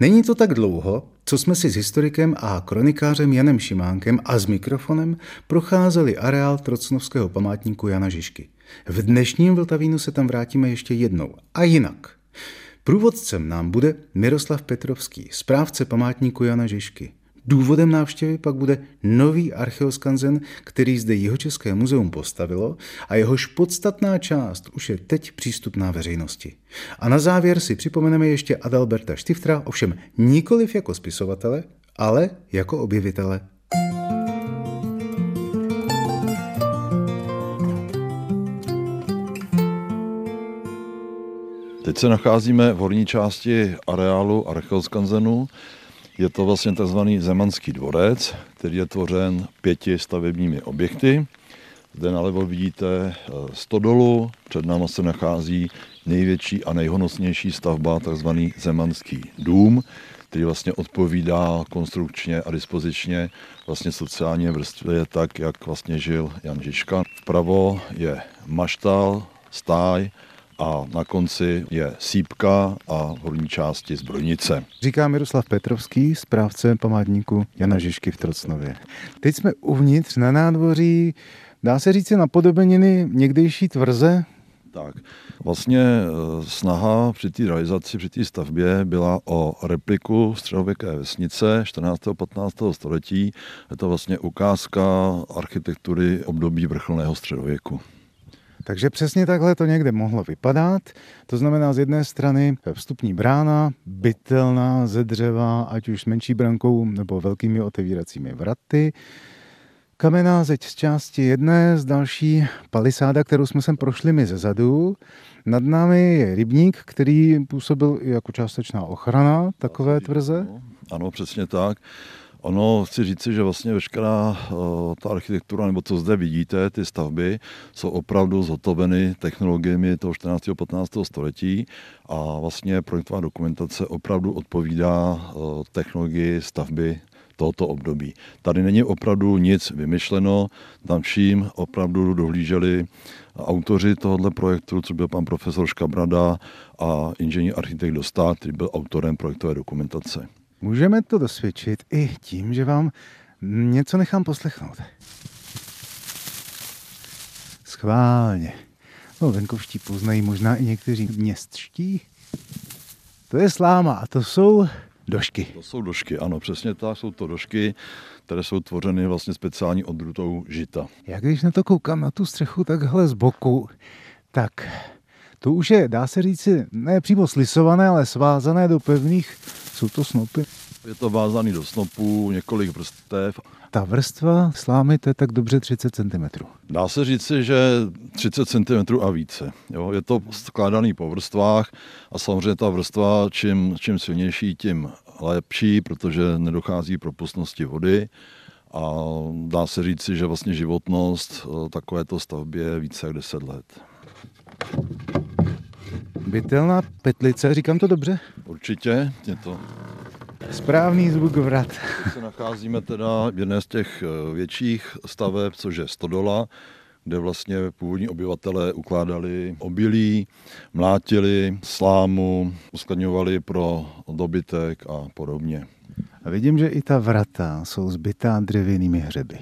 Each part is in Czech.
Není to tak dlouho, co jsme si s historikem a kronikářem Janem Šimánkem a s mikrofonem procházeli areál Trocnovského památníku Jana Žižky. V dnešním Vltavínu se tam vrátíme ještě jednou. A jinak. Průvodcem nám bude Miroslav Petrovský, správce památníku Jana Žižky. Důvodem návštěvy pak bude nový archeoskanzen, který zde Jihočeské muzeum postavilo a jehož podstatná část už je teď přístupná veřejnosti. A na závěr si připomeneme ještě Adalberta Štiftra, ovšem nikoliv jako spisovatele, ale jako objevitele. Teď se nacházíme v horní části areálu Archeoskanzenu, je to vlastně tzv. Zemanský dvorec, který je tvořen pěti stavebními objekty. Zde nalevo vidíte eh, stodolu, před náma se nachází největší a nejhonosnější stavba, tzv. Zemanský dům, který vlastně odpovídá konstrukčně a dispozičně vlastně sociálně vrstvě tak, jak vlastně žil Jan Žižka. Vpravo je maštal, stáj, a na konci je sípka a v horní části zbrojnice. Říká Miroslav Petrovský, správce památníku Jana Žižky v Trocnově. Teď jsme uvnitř na nádvoří, dá se říct napodobeniny někdejší tvrze, tak, vlastně e, snaha při té realizaci, při té stavbě byla o repliku středověké vesnice 14. 15. století. Je to vlastně ukázka architektury období vrcholného středověku. Takže přesně takhle to někde mohlo vypadat. To znamená z jedné strany vstupní brána, bytelná ze dřeva, ať už s menší brankou nebo velkými otevíracími vraty. Kamenná zeď z části jedné, z další palisáda, kterou jsme sem prošli my ze zadu. Nad námi je rybník, který působil jako částečná ochrana takové tvrze. Ano, přesně tak. Ono, chci říci, že vlastně veškerá uh, ta architektura, nebo co zde vidíte, ty stavby, jsou opravdu zhotoveny technologiemi toho 14. a 15. století a vlastně projektová dokumentace opravdu odpovídá uh, technologii stavby tohoto období. Tady není opravdu nic vymyšleno, tam vším opravdu dohlíželi autoři tohoto projektu, co byl pan profesor Škabrada a inženýr architekt Dostat, který byl autorem projektové dokumentace. Můžeme to dosvědčit i tím, že vám něco nechám poslechnout. Schválně. No, venkovští poznají možná i někteří městští. To je sláma a to jsou došky. To jsou došky, ano, přesně tak, jsou to došky, které jsou tvořeny vlastně speciální odrutou žita. Já když na to koukám na tu střechu takhle z boku, tak to už je, dá se říct, ne přímo slisované, ale svázané do pevných, jsou to snopy. Je to vázaný do snopů, několik vrstev. Ta vrstva slámy to je tak dobře 30 cm. Dá se říci, že 30 cm a více. Jo? Je to skládaný po vrstvách a samozřejmě ta vrstva, čím, čím silnější, tím lepší, protože nedochází propustnosti vody a dá se říci, že vlastně životnost eh, takovéto stavby je více jak 10 let. Bytelná petlice, říkám to dobře? Určitě, je to Správný zvuk vrat. Se nacházíme teda v jedné z těch eh, větších staveb, což je Stodola, kde vlastně původní obyvatelé ukládali obilí, mlátili slámu, uskladňovali pro dobytek a podobně. A vidím, že i ta vrata jsou zbytá dřevěnými hřeby.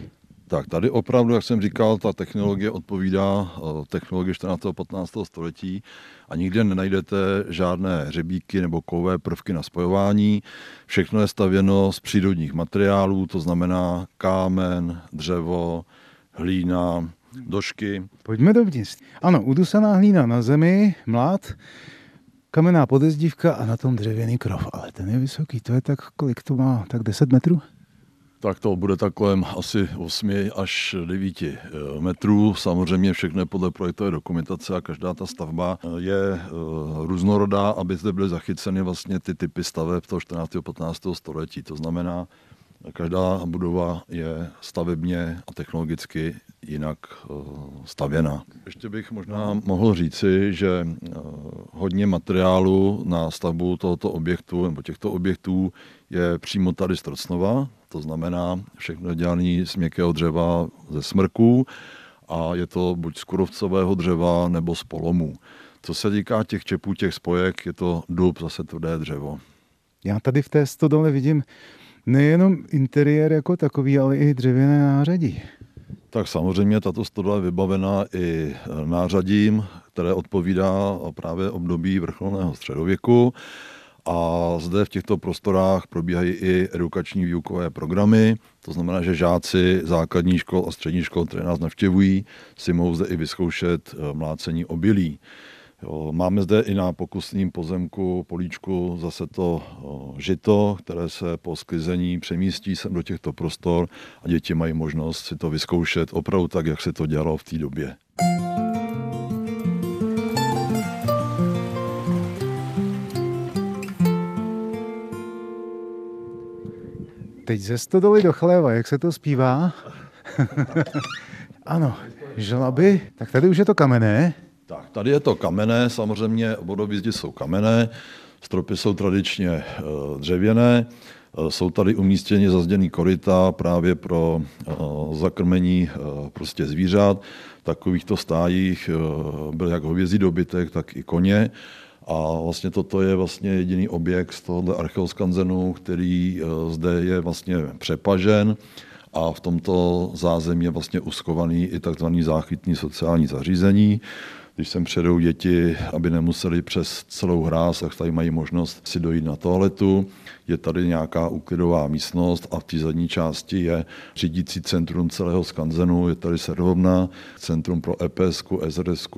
Tak tady opravdu, jak jsem říkal, ta technologie odpovídá eh, technologii 14. a 15. století a nikde nenajdete žádné hřebíky nebo kovové prvky na spojování. Všechno je stavěno z přírodních materiálů, to znamená kámen, dřevo, hlína, došky. Pojďme dovnitř. Ano, udusaná hlína na zemi, mlát, kamenná podezdívka a na tom dřevěný krov. Ale ten je vysoký, to je tak, kolik to má, tak 10 metrů? Tak to bude tak kolem asi 8 až 9 eh, metrů. Samozřejmě všechno je podle projektové dokumentace a každá ta stavba eh, je eh, různorodá, aby zde byly zachyceny vlastně ty typy staveb toho 14. a 15. století. To znamená, Každá budova je stavebně a technologicky jinak stavěna. Ještě bych možná mohl říci, že hodně materiálu na stavbu tohoto objektu nebo těchto objektů je přímo tady z Trocnova, to znamená všechno dělané z měkkého dřeva ze smrků a je to buď z kurovcového dřeva nebo z polomů. Co se týká těch čepů, těch spojek, je to dub, zase tvrdé dřevo. Já tady v té stodole vidím nejenom interiér jako takový, ale i dřevěné nářadí. Tak samozřejmě tato stodola je vybavená i nářadím, které odpovídá právě období vrcholného středověku. A zde v těchto prostorách probíhají i edukační výukové programy, to znamená, že žáci základní škol a střední škol, které nás navštěvují, si mohou zde i vyzkoušet eh, mlácení obilí. Jo, máme zde i na pokusným pozemku políčku zase to o, žito, které se po sklizení přemístí sem do těchto prostor a děti mají možnost si to vyzkoušet opravdu tak, jak se to dělalo v té době. Teď ze stodoly do chléva, jak se to zpívá? ano, žlaby, tak tady už je to kamenné. Tak, tady je to kamenné, samozřejmě vodový zdi jsou kamenné, stropy jsou tradičně e, dřevěné, e, jsou tady umístěni zazděný koryta právě pro e, zakrmení prostě zvířat. V takovýchto stájích byl jak hovězí dobytek, tak i koně. A vlastně toto je vlastně jediný objekt z tohohle archeoskanzenu, který zde je vlastně přepažen a v tomto zázemí je vlastně uskovaný i takzvaný záchytný sociální zařízení když sem předou děti, aby nemuseli přes celou hráz, tak tady mají možnost si dojít na toaletu. Je tady nějaká úklidová místnost a v té zadní části je řídící centrum celého skanzenu, je tady servovna, centrum pro EPS, SRS,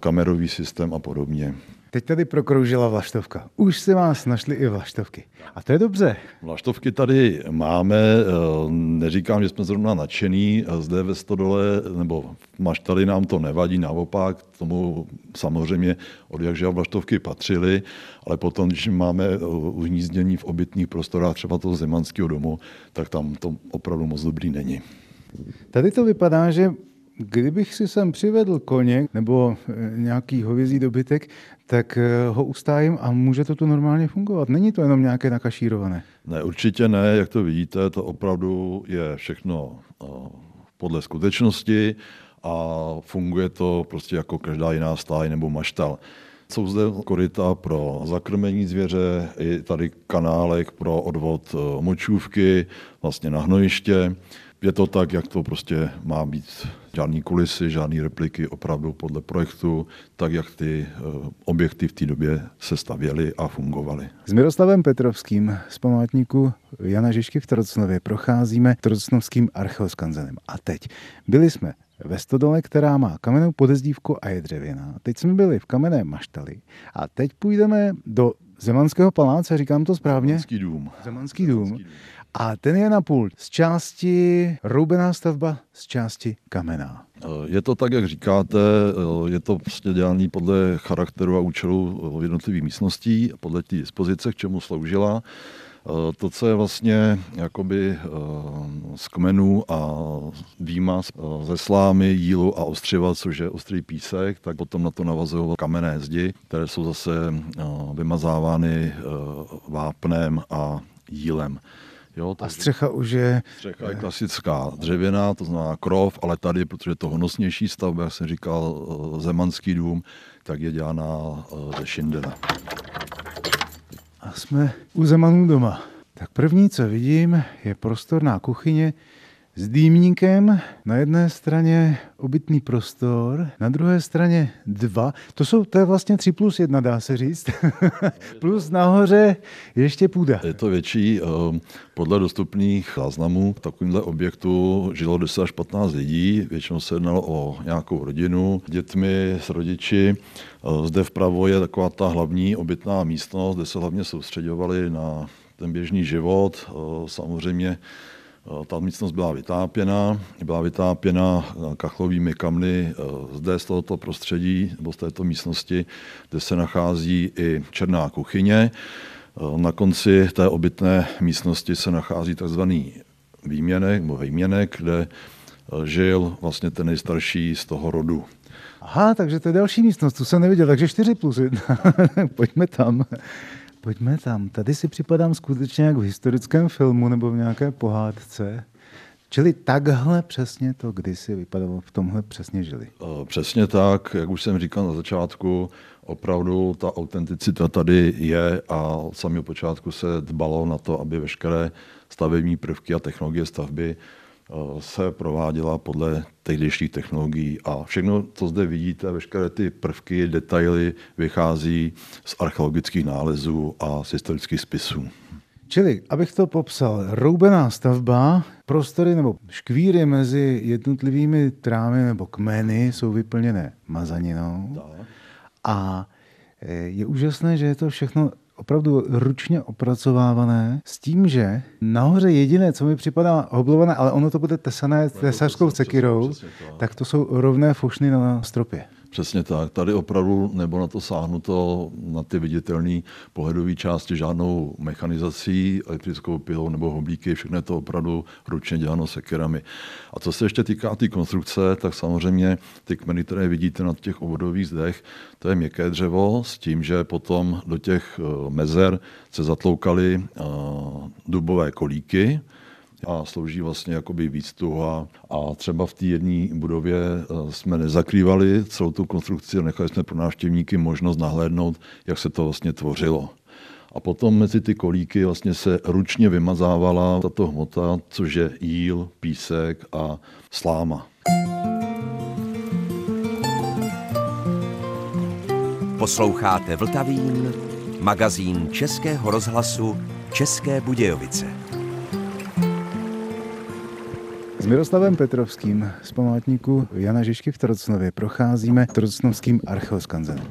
kamerový systém a podobně. Teď tady prokroužila vlaštovka. Už se vás našli i vlaštovky. A to je dobře. Vlaštovky tady máme, eh, neříkám, že jsme zrovna nadšený, zde ve Stodole nebo v Maštali nám to nevadí, naopak, tomu samozřejmě od jakže vlaštovky patřily, ale potom, když máme eh, uhnízdění v obytných prostorách třeba toho zemanského domu, tak tam to opravdu moc dobrý není. Tady to vypadá, že Kdybych si sem přivedl koně nebo eh, nějaký hovězí dobytek, tak eh, ho ustájím a může to tu normálně fungovat. Není to jenom nějaké nakašírované. Ne, určitě ne, jak to vidíte, to opravdu je všechno eh, podle skutečnosti a funguje to prostě jako každá jiná stáj nebo maštal. Jsou zde koryta pro zakrmení zvěře, i tady kanálek pro odvod močůvky, vlastně na hnojiště je to tak, jak to prostě má být. Žádný kulisy, žádné repliky, opravdu podle projektu, tak jak ty eh, objekty v té době se stavěly a fungovaly. S Miroslavem Petrovským z památníku Jana Žižky v Trocnově procházíme Trocnovským archeoskanzenem. A teď byli jsme ve stodole, která má kamennou podezdívku a je dřevěná. Teď jsme byli v kamenné maštali a teď půjdeme do Zemanského paláce, říkám to správně? Zemanský dům. Zemanský dům. Zemanský dům. A ten je na půl z části roubená stavba, z části kamená. Eh, je to tak, jak říkáte, eh, je to prostě dělané podle charakteru a účelu eh, jednotlivých místností, podle té dispozice, k čemu sloužila. To, co je vlastně jakoby z kmenů a výmaz ze slámy, jílu a ostřiva, což je ostrý písek, tak potom na to navazují kamenné zdi, které jsou zase vymazávány vápnem a jílem. Jo, a střecha už je... Střecha je klasická dřevěná, to znamená krov, ale tady, protože je to honosnější stavba, jak jsem říkal, eh, zemanský dům, tak je dělaná ze eh, šindena. A jsme u Zemanů doma. Tak první, co vidím, je prostorná kuchyně, s dýmníkem, na jedné straně obytný prostor, na druhé straně dva. To, jsou, to je vlastně tři plus jedna, dá se říct. plus nahoře ještě půda. Je to větší. Eh, podle dostupných záznamů v takovémhle objektu žilo 10 až 15 lidí. Většinou se jednalo o nějakou rodinu, dětmi, s rodiči. Eh, zde vpravo je taková ta hlavní obytná místnost, kde se hlavně soustředovali na ten běžný život. Eh, samozřejmě ta místnost byla vytápěna, byla vytápěna eh, kachlovými kamny eh, zde z tohoto prostředí, nebo z této místnosti, kde se nachází i černá kuchyně. Na konci té obytné místnosti se nachází tzv. výměnek, nebo výměnek, kde eh, žil vlastně ten nejstarší z toho rodu. Aha, takže to je další místnost, tu jsem neviděl, takže 4 plus 1. Pojďme tam. Pojďme tam. Tady si připadám skutečně jak v historickém filmu nebo v nějaké pohádce. Čili takhle přesně to kdysi vypadalo, v tomhle přesně žili. Eh, přesně tak, jak už jsem říkal na začátku, opravdu ta autenticita tady je a od samého počátku se dbalo na to, aby veškeré stavební prvky a technologie stavby se prováděla podle tehdejších technologií a všechno, co zde vidíte, veškeré ty prvky, detaily vychází z archeologických nálezů a z historických spisů. Čili, abych to popsal, roubená stavba, prostory nebo škvíry mezi jednotlivými trámy nebo kmeny jsou vyplněné mazaninou. A e, je úžasné, že je to všechno opravdu ručně opracovávané s tím, že nahoře jediné, co mi připadá hoblované, ale ono to bude tesané tesařskou sekirou, tak to jsou rovné fošny na stropě. Přesně tak. Tady opravdu nebo na to sáhnuto na ty viditelné pohledové části žádnou mechanizací, elektrickou pilou nebo hoblíky, všechno je to opravdu ručně děláno sekerami. A co se ještě týká té tý konstrukce, tak samozřejmě ty kmeny, které vidíte na těch obvodových zdech, to je měkké dřevo s tím, že potom do těch eh, mezer se zatloukaly eh, dubové kolíky, a slouží vlastně jakoby výstuh a, třeba v té jedné budově eh, jsme nezakrývali celou tu konstrukci a nechali jsme pro návštěvníky možnost nahlédnout, jak se to vlastně tvořilo. A potom mezi ty kolíky vlastně se ručně vymazávala tato hmota, což je jíl, písek a sláma. Posloucháte Vltavín, magazín Českého rozhlasu České Budějovice. Miroslavem Petrovským z památníku Jana Žižky v Trocnově procházíme Trocnovským archeoskanzenem.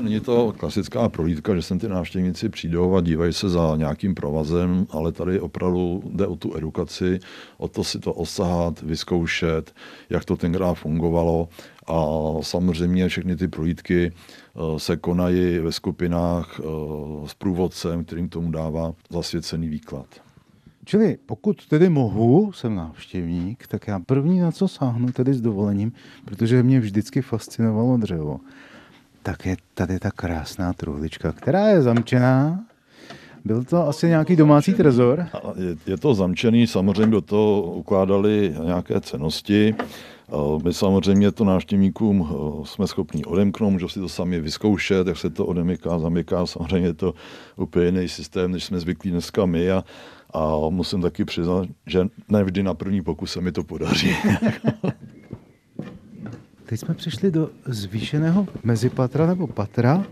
Není to klasická prohlídka, že sem ty návštěvníci přijdou a dívají se za nějakým provazem, ale tady opravdu jde o tu edukaci, o to si to osahat, vyzkoušet, jak to tenkrát fungovalo a samozřejmě všechny ty prohlídky eh, se konají ve skupinách eh, s průvodcem, kterým tomu dává zasvěcený výklad. Čili pokud tedy mohu, jsem návštěvník, tak já první na co sáhnu, tedy s dovolením, protože mě vždycky fascinovalo dřevo, tak je tady ta krásná truhlička, která je zamčená. Byl to asi nějaký domácí trezor? Je, je to zamčený, samozřejmě do toho ukládali nějaké cenosti. My samozřejmě to návštěvníkům eh, jsme schopni odemknout, můžou si to sami vyzkoušet, jak se to odemyká, zamyká. Samozřejmě je to úplně jiný systém, než jsme zvyklí dneska my. A a musím taky přiznat, že ne vždy na první pokus se mi to podaří. Teď jsme přišli do zvýšeného mezipatra nebo patra.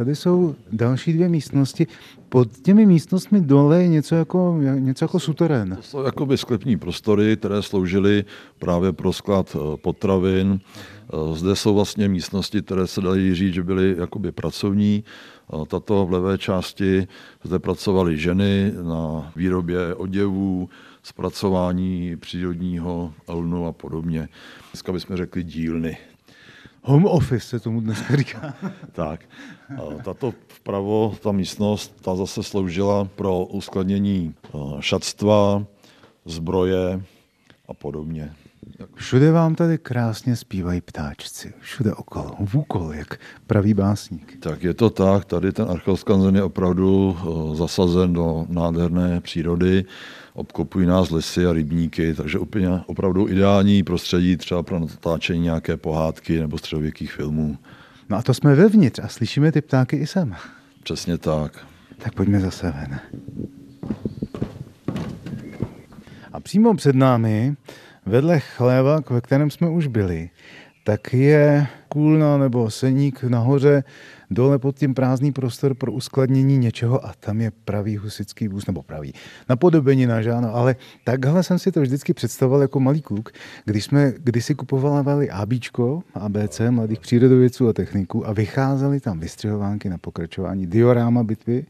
Tady jsou další dvě místnosti. Pod těmi místnostmi dole je něco jako, něco jako suterén. To jsou jakoby sklepní prostory, které sloužily právě pro sklad eh, potravin. Eh, zde jsou vlastně místnosti, které se dají říct, že byly jakoby pracovní. Tato v levé části zde pracovaly ženy na výrobě oděvů, zpracování přírodního lnu a podobně. Dneska bychom řekli dílny. Home office se tomu dneska říká. tak. Tato vpravo, ta místnost, ta zase sloužila pro uskladnění šatstva, zbroje a podobně. Všude vám tady krásně zpívají ptáčci. Všude okolo, v úkol, jak pravý básník. Tak je to tak. Tady ten archeoskanzen je opravdu eh, zasazen do nádherné přírody. Obklopují nás lesy a rybníky, takže úplně opravdu ideální prostředí třeba pro natáčení nějaké pohádky nebo středověkých filmů. No a to jsme vevnitř a slyšíme ty ptáky i sem. Přesně tak. Tak pojďme zase ven. A přímo před námi Vedle chléva, ve kterém jsme už byli, tak je kůlna nebo seník nahoře dole pod tím prázdný prostor pro uskladnění něčeho a tam je pravý husický vůz, nebo pravý, na žáno, ale takhle jsem si to vždycky představoval jako malý kluk, když jsme kdysi kupovali ABčko, ABC, mladých přírodovědců a techniků a vycházely tam vystřihovánky na pokračování dioráma bitvy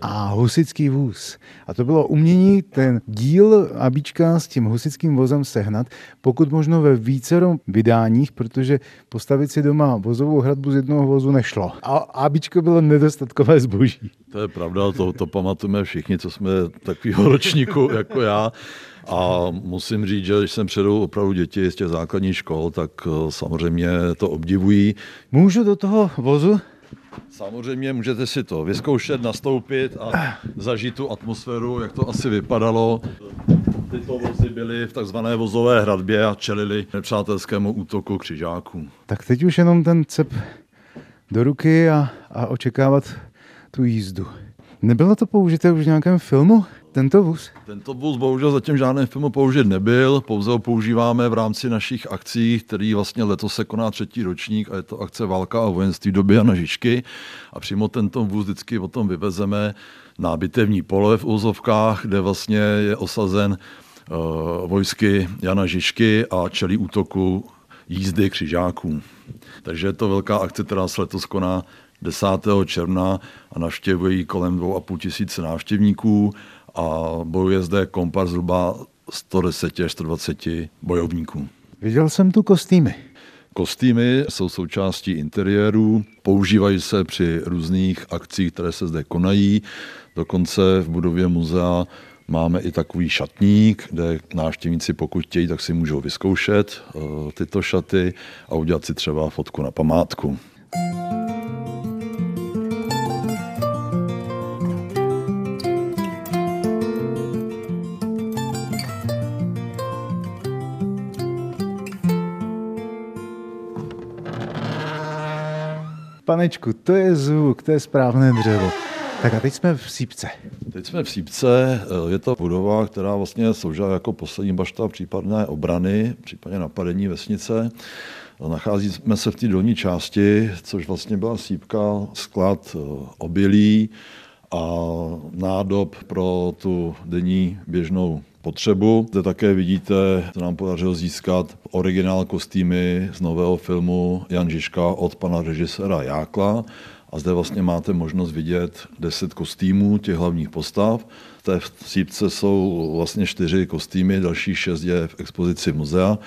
a husický vůz. A to bylo umění ten díl ABčka s tím husickým vozem sehnat, pokud možno ve vícero vydáních, protože postavit si si doma vozovou hradbu z jednoho vozu nešlo. A Abičko bylo nedostatkové zboží. To je pravda, to, to pamatujeme všichni, co jsme takového ročníku jako já. A musím říct, že když jsem předou opravdu děti z těch základních škol, tak eh, samozřejmě to obdivují. Můžu do toho vozu? Samozřejmě můžete si to vyzkoušet, nastoupit a zažít tu atmosféru, jak to asi vypadalo. Tyto vozy byly v takzvané vozové hradbě a čelili nepřátelskému útoku křižáků. Tak teď už jenom ten cep do ruky a, a očekávat tu jízdu. Nebylo to použité už v nějakém filmu? Tento vůz? Tento vůz bohužel zatím žádném filmu použit nebyl, pouze ho používáme v rámci našich akcí, který vlastně letos se koná třetí ročník a je to akce Válka a vojenství doby a Žižky. A přímo tento vůz vždycky potom vyvezeme na bitevní pole v úzovkách, kde vlastně je osazen uh, vojsky Jana Žižky a čelí útoku jízdy křižáků. Takže je to velká akce, která se letos koná 10. června a navštěvují kolem 2,5 tisíce návštěvníků a bojuje zde kompar zhruba 110 až 120 bojovníků. Viděl jsem tu kostýmy. Kostýmy jsou součástí interiéru, používají se při různých akcích, které se zde konají. Dokonce v budově muzea máme i takový šatník, kde návštěvníci, pokud chtějí, tak si můžou vyzkoušet eh, tyto šaty a udělat si třeba fotku na památku. Panečku, to je zvuk, to je správné dřevo. Tak a teď jsme v Sípce. Teď jsme v Sípce, je to budova, která vlastně sloužila jako poslední bašta případné obrany, případně napadení vesnice. Nacházíme se v té dolní části, což vlastně byla sípka, sklad eh, obilí a nádob pro tu denní běžnou potřebu. Zde také vidíte, že nám podařilo získat originál kostýmy z nového filmu Jan Žižka od pana režiséra Jákla. A zde vlastně máte možnost vidět 10 kostýmů těch hlavních postav. V té sípce jsou vlastně čtyři kostýmy, další šest je v expozici muzea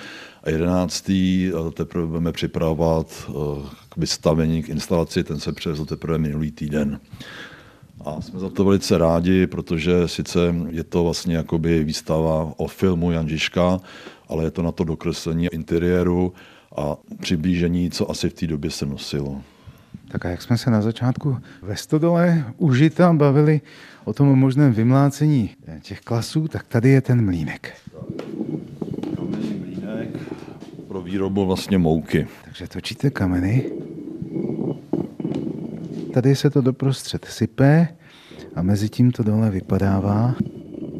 a jedenáctý teprve budeme připravovat eh, k vystavení, k instalaci, ten se převezl teprve minulý týden. A jsme za to velice rádi, protože sice je to vlastně jakoby výstava o filmu Jan Žižka, ale je to na to dokreslení interiéru a přiblížení, co asi v té době se nosilo. Tak a jak jsme se na začátku ve Stodole užita bavili o tom možném vymlácení těch klasů, tak tady je ten mlínek. mlínek pro výrobu vlastně mouky. Takže točíte kameny Tady se to doprostřed sype a mezi tím to dole vypadává.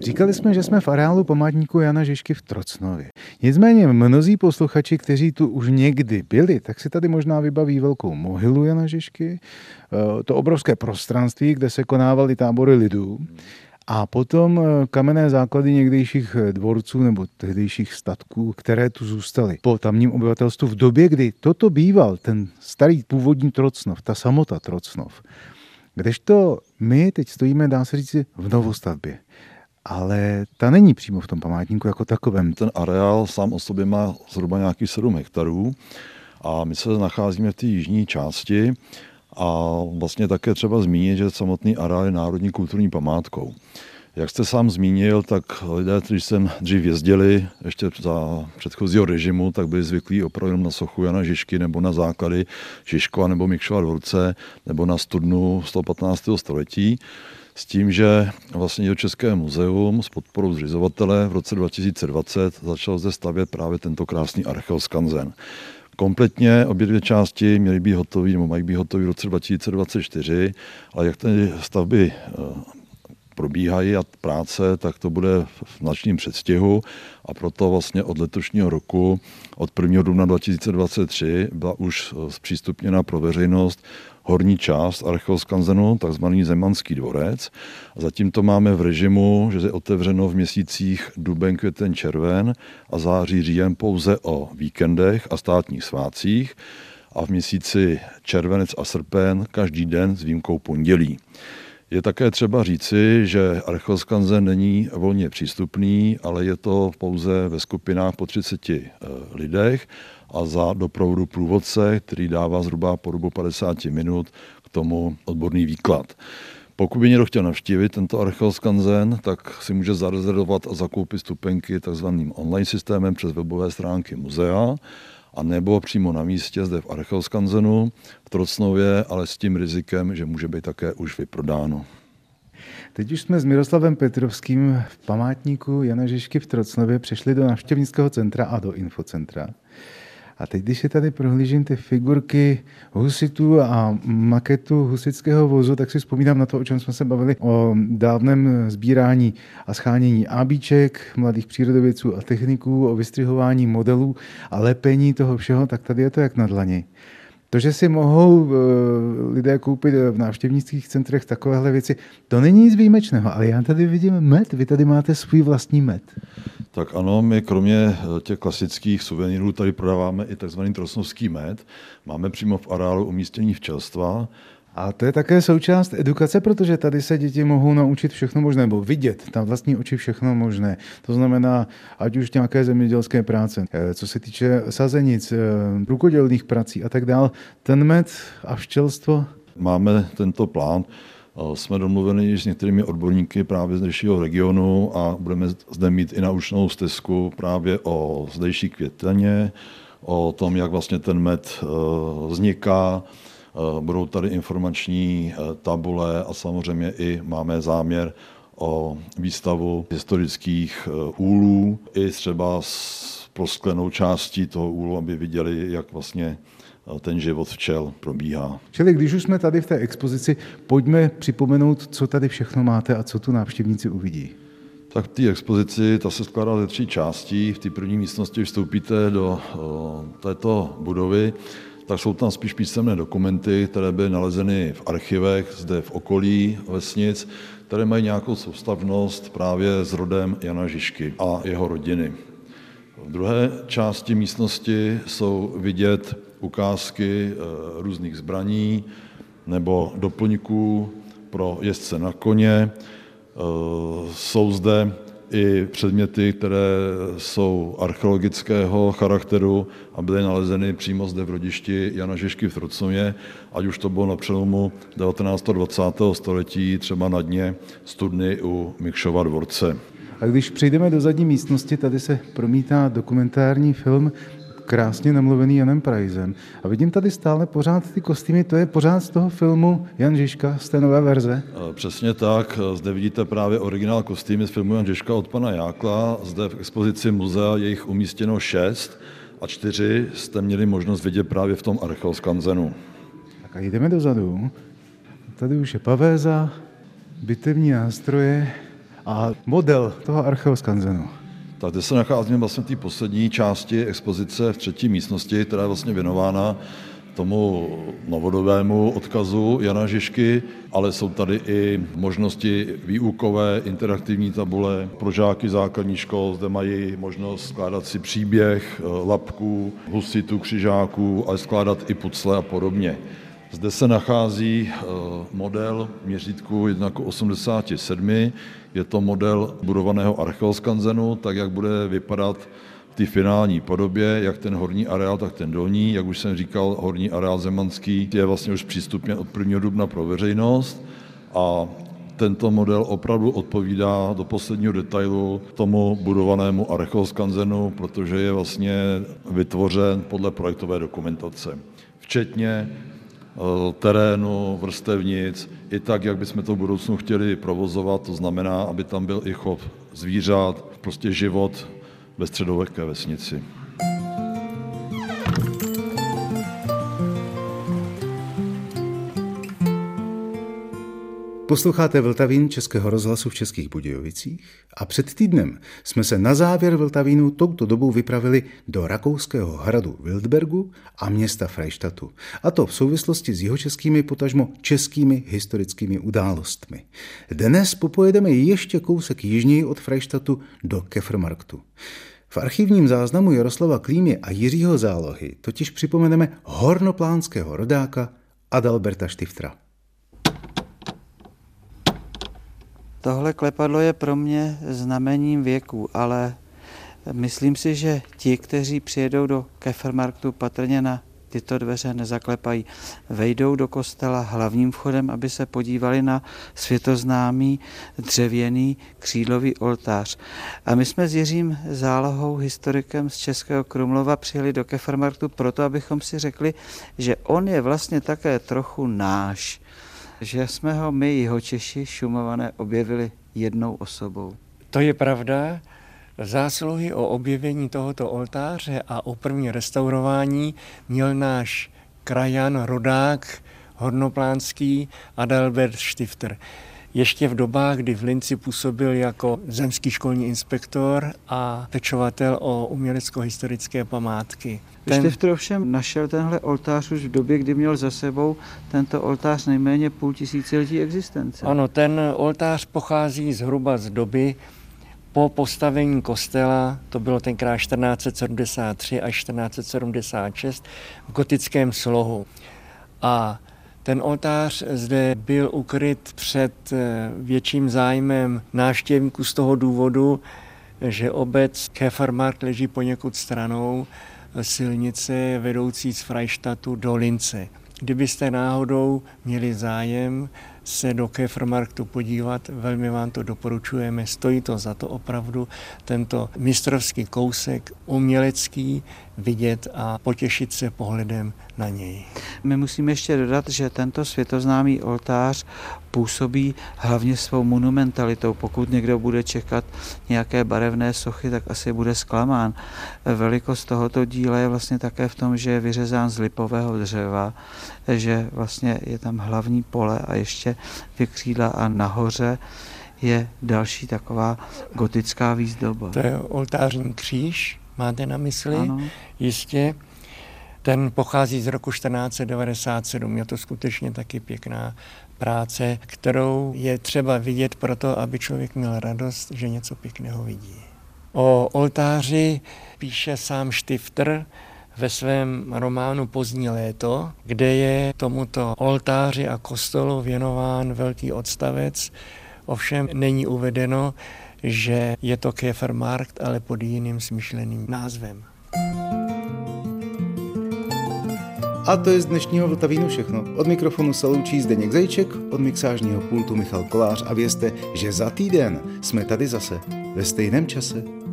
Říkali jsme, že jsme v areálu památníku Jana Žižky v Trocnově. Nicméně mnozí posluchači, kteří tu už někdy byli, tak si tady možná vybaví velkou mohylu Jana Žižky, eh, to obrovské prostranství, kde se konávaly tábory lidů. A potom eh, kamenné základy někdejších eh, dvorců nebo tehdejších statků, které tu zůstaly po tamním obyvatelstvu v době, kdy toto býval ten starý původní Trocnov, ta samota Trocnov. Kdežto my teď stojíme, dá se říct, v novostavbě. Ale ta není přímo v tom památníku jako takovém. Ten areál sám o sobě má zhruba nějakých 7 hektarů a my se nacházíme v té jižní části a vlastně také třeba zmínit, že samotný areál je národní kulturní památkou. Jak jste sám zmínil, tak lidé, kteří sem dřív jezdili, ještě za předchozího režimu, tak byli zvyklí opravdu na sochu Jana Žižky nebo na základy Žižkova nebo Mikšova dvorce nebo na studnu 115. století s tím, že vlastně České muzeum s podporou zřizovatele v roce 2020 začal zde stavět právě tento krásný archeoskanzen. Kompletně obě dvě části měly být hotové, nebo mají být hotové v roce 2024, ale jak ty stavby eh, probíhají a práce, tak to bude v značném předstihu a proto vlastně od letošního roku, od 1. dubna 2023, byla už eh, zpřístupněna pro veřejnost horní část archeoskanzenu, takzvaný Zemanský dvorec. A zatím to máme v režimu, že je otevřeno v měsících duben, květen, červen a září, říjen pouze o víkendech a státních svácích a v měsíci červenec a srpen každý den s výjimkou pondělí. Je také třeba říci, že archeoskanzen není volně přístupný, ale je to pouze ve skupinách po 30 eh, lidech a za doprovodu průvodce, který dává zhruba po dobu 50 minut k tomu odborný výklad. Pokud by někdo chtěl navštívit tento archeoskanzen, tak si může zarezervovat a zakoupit stupenky takzvaným online systémem přes webové stránky muzea, a nebo přímo na místě zde v Archeoskanzenu v Trocnově, ale s tím rizikem, že může být také už vyprodáno. Teď už jsme s Miroslavem Petrovským v památníku Jana Žižky v Trocnově přešli do navštěvnického centra a do infocentra. A teď, když si tady prohlížím ty figurky husitů a maketu husického vozu, tak si vzpomínám na to, o čem jsme se bavili, o dávném sbírání a schánění ábíček, mladých přírodovědců a techniků, o vystřihování modelů a lepení toho všeho, tak tady je to jak na dlani. To, že si mohou eh, lidé koupit v návštěvnických centrech takovéhle věci, to není nic výjimečného, ale já tady vidím med, vy tady máte svůj vlastní med. Tak ano, my kromě eh, těch klasických suvenýrů tady prodáváme i tzv. trosnovský med. Máme přímo v areálu umístění včelstva a to je také součást edukace, protože tady se děti mohou naučit všechno možné, nebo vidět tam vlastní oči všechno možné. To znamená, ať už nějaké zemědělské práce, eh, co se týče sazenic, eh, rukodělných prací a tak dále. Ten med a včelstvo. Máme tento plán, jsme domluveni s některými odborníky právě z zdejšího regionu a budeme zde mít i naučnou stezku právě o zdejší květeně, o tom, jak vlastně ten med vzniká, Eh, budou tady informační eh, tabule a samozřejmě i máme záměr o výstavu historických eh, úlů, i třeba s prosklenou částí toho úlu, aby viděli, jak vlastně ten život včel probíhá. Čili když už jsme tady v té expozici, pojďme připomenout, co tady všechno máte a co tu návštěvníci uvidí. Tak v té expozici, ta se skládá ze tří částí. V té první místnosti vstoupíte do této budovy, tak jsou tam spíš písemné dokumenty, které byly nalezeny v archivech zde v okolí vesnic, které mají nějakou soustavnost právě s rodem Jana Žižky a jeho rodiny. V druhé části místnosti jsou vidět ukázky eh, různých zbraní nebo doplňků pro jezdce na koně. Eh, jsou zde i předměty, které jsou archeologického charakteru a byly nalezeny přímo zde v rodišti Jana Žižky v Trocnově, ať už to bylo na přelomu 19. a 20. století, třeba na dně studny u Mikšova dvorce. A když přejdeme do zadní místnosti, tady se promítá dokumentární film krásně namluvený Janem Prajzem. A vidím tady stále pořád ty kostýmy, to je pořád z toho filmu Jan Žižka, z té nové verze? Přesně tak. Zde vidíte právě originál kostýmy z filmu Jan Žižka od pana Jákla. Zde v expozici muzea je jich umístěno šest a čtyři jste měli možnost vidět právě v tom archeoskanzenu. Tak a jdeme dozadu. Tady už je pavéza, bitevní nástroje a model toho archeoskanzenu. Tak zde se nacházíme vlastně v té poslední části expozice v třetí místnosti, která je vlastně věnována tomu novodobému odkazu Jana Žižky, ale jsou tady i možnosti výukové, interaktivní tabule pro žáky základní škol. Zde mají možnost skládat si příběh eh, lapků, husitu, křižáků, ale skládat i pucle a podobně. Zde se nachází eh, model měřítku 1,87. Je to model budovaného archeoskanzenu, tak jak bude vypadat v té finální podobě, jak ten horní areál, tak ten dolní. Jak už jsem říkal, horní areál zemanský je vlastně už přístupně od 1. dubna pro veřejnost a tento model opravdu odpovídá do posledního detailu tomu budovanému archeoskanzenu, protože je vlastně vytvořen podle projektové dokumentace. Včetně terénu, vrstevnic, i tak, jak bychom to v budoucnu chtěli provozovat, to znamená, aby tam byl i chov zvířat, prostě život ve středověké vesnici. Posloucháte Vltavín Českého rozhlasu v Českých Budějovicích a před týdnem jsme se na závěr Vltavínu touto dobou vypravili do rakouského hradu Wildbergu a města Freistatu. A to v souvislosti s jihočeskými potažmo českými historickými událostmi. Dnes popojedeme ještě kousek jižněji od Freistatu do Kefrmarktu. V archivním záznamu Jaroslava Klímy a Jiřího Zálohy totiž připomeneme hornoplánského rodáka Adalberta Štiftra. Tohle klepadlo je pro mě znamením věku, ale Myslím si, že ti, kteří přijedou do Kefermarktu patrně na tyto dveře nezaklepají. Vejdou do kostela hlavním vchodem, aby se podívali na světoznámý dřevěný křídlový oltář. A my jsme s Jiřím Zálohou, historikem z Českého Krumlova, přijeli do Kefermarktu proto, abychom si řekli, že on je vlastně také trochu náš, že jsme ho my, jeho Češi, šumované, objevili jednou osobou. To je pravda. Zásluhy o objevení tohoto oltáře a o první restaurování měl náš krajan, rodák, hornoplánský Adalbert Stifter. Ještě v dobách, kdy v Linci působil jako zemský školní inspektor a pečovatel o umělecko-historické památky. Ten... Stifter ovšem našel tenhle oltář už v době, kdy měl za sebou tento oltář nejméně půl tisíciletí existence. Ano, ten oltář pochází zhruba z doby, po postavení kostela, to bylo tenkrát 1473 až 1476, v gotickém slohu. A ten oltář zde byl ukryt před eh, větším zájmem návštěvníků z toho důvodu, že obec Kefermark leží poněkud stranou silnice vedoucí z Freištatu do Lince. Kdybyste náhodou měli zájem se do Kefermarktu podívat, velmi vám to doporučujeme, stojí to za to opravdu, tento mistrovský kousek umělecký vidět a potěšit se pohledem na něj. My musíme ještě dodat, že tento světoznámý oltář působí hlavně svou monumentalitou. Pokud někdo bude čekat nějaké barevné sochy, tak asi bude zklamán. Velikost tohoto díla je vlastně také v tom, že je vyřezán z lipového dřeva, že vlastně je tam hlavní pole a ještě dvě křídla a nahoře je další taková gotická výzdoba. To je oltářní kříž, máte na mysli? Ano. Jistě. Ten pochází z roku 1497. Je to skutečně taky pěkná práce, kterou je třeba vidět proto, aby člověk měl radost, že něco pěkného vidí. O oltáři píše sám Štifter ve svém románu Pozdní léto, kde je tomuto oltáři a kostelu věnován velký odstavec. Ovšem není uvedeno, že je to Käfermarkt, ale pod jiným smyšleným názvem. A to je z dnešního Vltavínu všechno. Od mikrofonu se loučí Zdeněk Zajček, od mixážního pultu Michal Kolář a vězte, že za týden jsme tady zase ve stejném čase.